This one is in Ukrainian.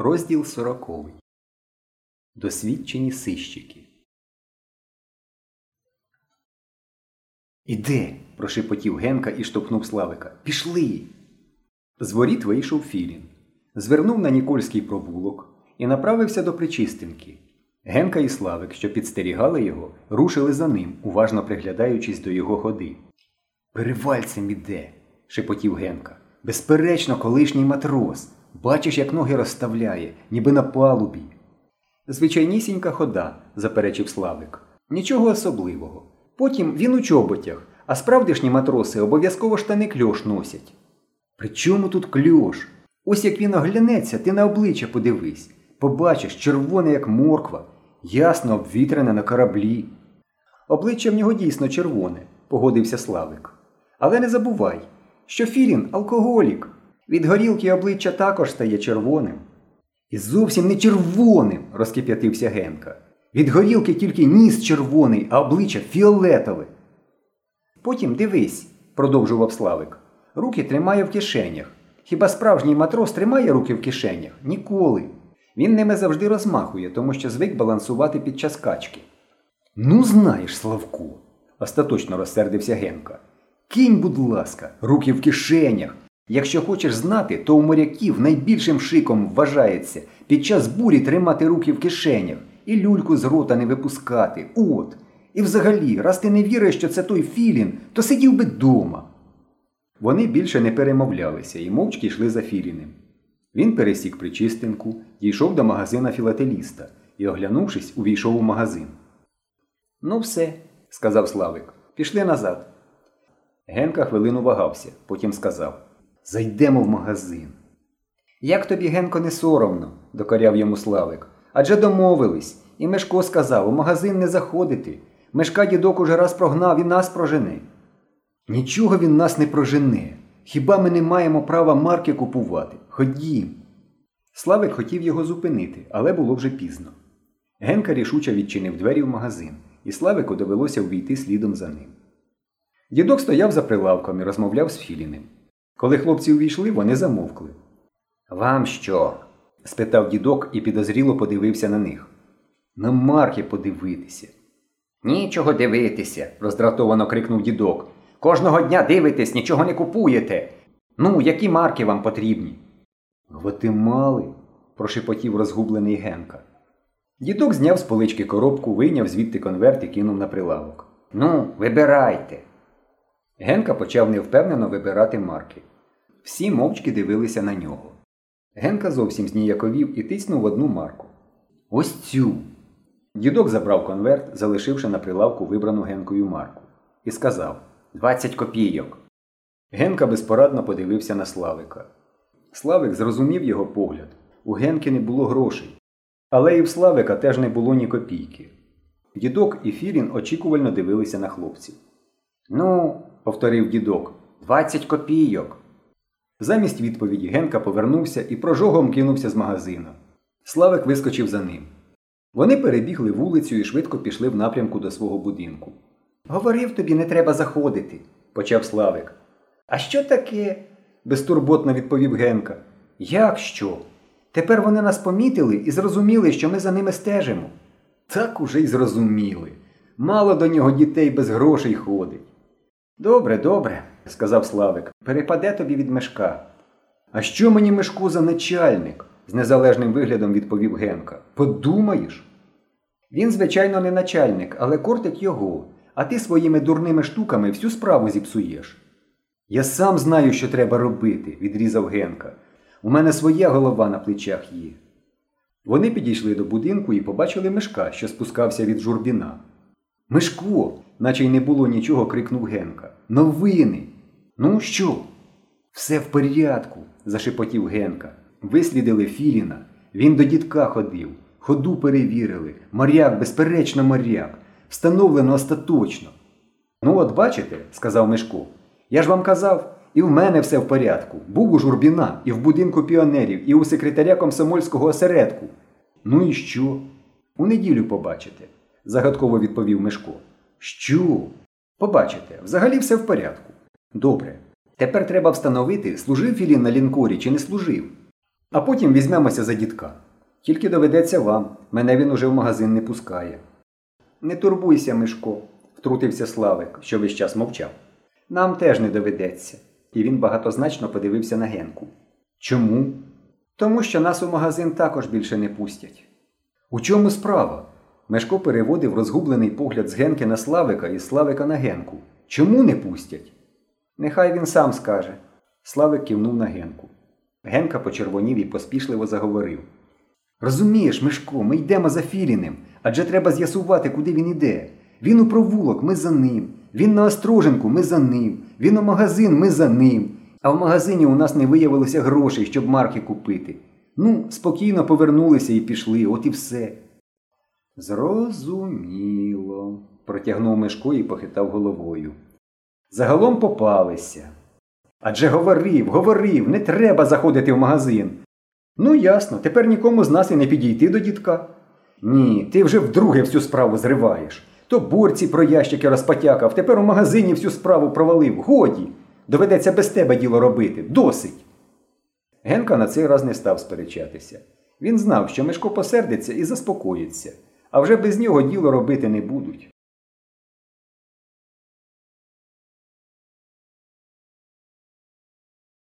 Розділ сороковий. Досвідчені сищики. Іде. прошепотів Генка і штовхнув Славика. Пішли. З воріт вийшов Філін. Звернув на Нікольський провулок і направився до Причистинки. Генка і Славик, що підстерігали його, рушили за ним, уважно приглядаючись до його ходи. Перевальцем іде, шепотів Генка. Безперечно, колишній матрос. Бачиш, як ноги розставляє, ніби на палубі. Звичайнісінька хода, заперечив Славик. Нічого особливого. Потім він у чоботях, а справдішні матроси обов'язково штани кльош носять. При чому тут кльош? Ось як він оглянеться, ти на обличчя подивись. Побачиш, червоне, як морква, ясно обвітрене на кораблі. Обличчя в нього дійсно червоне, погодився Славик. Але не забувай, що Філін алкоголік. Від горілки обличчя також стає червоним. І зовсім не червоним, розкип'ятився Генка. Від горілки тільки ніс червоний, а обличчя фіолетове. Потім дивись, продовжував Славик. Руки тримає в кишенях. Хіба справжній матрос тримає руки в кишенях? Ніколи. Він ними завжди розмахує, тому що звик балансувати під час качки. Ну, знаєш, Славку, остаточно розсердився Генка. Кинь, будь ласка, руки в кишенях. Якщо хочеш знати, то у моряків найбільшим шиком вважається під час бурі тримати руки в кишенях і люльку з рота не випускати. От. І взагалі, раз ти не віриш, що це той Філін, то сидів би дома. Вони більше не перемовлялися і мовчки йшли за Філіним. Він пересік причистинку, дійшов до магазина філателіста і, оглянувшись, увійшов у магазин. Ну, все, сказав Славик, пішли назад. Генка хвилину вагався, потім сказав Зайдемо в магазин. Як тобі, Генко, не соромно, докоряв йому Славик. Адже домовились, і Мешко сказав у магазин не заходити. Мешка дідок уже раз прогнав і нас прожене. Нічого він нас не прожене. Хіба ми не маємо права марки купувати? Ходім. Славик хотів його зупинити, але було вже пізно. Генка рішуче відчинив двері в магазин, і Славику довелося увійти слідом за ним. Дідок стояв за прилавком і розмовляв з Філіним. Коли хлопці увійшли, вони замовкли. Вам що? спитав дідок і підозріло подивився на них. На марки подивитися. Нічого дивитися, роздратовано крикнув дідок. Кожного дня дивитесь, нічого не купуєте. Ну, які марки вам потрібні? Гватемали, прошепотів розгублений Генка. Дідок зняв з полички коробку, вийняв звідти конверт і кинув на прилавок. Ну, вибирайте. Генка почав невпевнено вибирати марки. Всі мовчки дивилися на нього. Генка зовсім зніяковів і тиснув одну марку. Ось цю. Дідок забрав конверт, залишивши на прилавку вибрану Генкою марку, і сказав Двадцять копійок. Генка безпорадно подивився на Славика. Славик зрозумів його погляд. У Генки не було грошей. Але і в Славика теж не було ні копійки. Дідок і Філін очікувально дивилися на хлопців. Ну, повторив дідок, двадцять копійок. Замість відповіді Генка повернувся і прожогом кинувся з магазину. Славик вискочив за ним. Вони перебігли вулицю і швидко пішли в напрямку до свого будинку. Говорив тобі, не треба заходити, почав Славик. А що таке? безтурботно відповів Генка. Як що? Тепер вони нас помітили і зрозуміли, що ми за ними стежимо. Так уже й зрозуміли. Мало до нього дітей без грошей ходить. Добре, добре, сказав Славик, перепаде тобі від мешка. А що мені мешку за начальник? з незалежним виглядом відповів Генка. Подумаєш? Він, звичайно, не начальник, але кортить його, а ти своїми дурними штуками всю справу зіпсуєш. Я сам знаю, що треба робити, відрізав Генка. У мене своя голова на плечах є. Вони підійшли до будинку і побачили мешка, що спускався від журбіна. Мишко, наче й не було нічого, крикнув Генка. Новини. Ну що? Все в порядку, зашепотів Генка. Вислідили Філіна. Він до дідка ходив. Ходу перевірили. Моряк, безперечно, моряк. Встановлено остаточно. Ну, от бачите, сказав Мишко. Я ж вам казав, і в мене все в порядку. Був у журбіна, і в будинку піонерів, і у секретаря комсомольського осередку. Ну і що? У неділю побачите, загадково відповів Мишко. Що? Побачите, взагалі все в порядку. Добре. Тепер треба встановити, служив Філін на лінкорі чи не служив. А потім візьмемося за дідка. Тільки доведеться вам, мене він уже в магазин не пускає. Не турбуйся, Мишко, втрутився Славик, що весь час мовчав. Нам теж не доведеться. І він багатозначно подивився на Генку. Чому? Тому що нас у магазин також більше не пустять. У чому справа? Мешко переводив розгублений погляд з Генки на Славика і Славика на Генку. Чому не пустять? Нехай він сам скаже. Славик кивнув на Генку. Генка почервонів і поспішливо заговорив. Розумієш, Мишко, ми йдемо за Філіним, адже треба з'ясувати, куди він іде. Він у провулок, ми за ним. Він на Остроженку, ми за ним. Він у магазин, ми за ним. А в магазині у нас не виявилося грошей, щоб марки купити. Ну, спокійно повернулися і пішли, от і все. Зрозуміло, протягнув Мишко і похитав головою. Загалом попалися. Адже говорив, говорив, не треба заходити в магазин. Ну, ясно, тепер нікому з нас і не підійти до дідка. Ні, ти вже вдруге всю справу зриваєш. То борці про ящики розпотякав, тепер у магазині всю справу провалив. Годі. Доведеться без тебе діло робити. Досить. Генка на цей раз не став сперечатися. Він знав, що Мишко посердиться і заспокоїться, а вже без нього діло робити не будуть.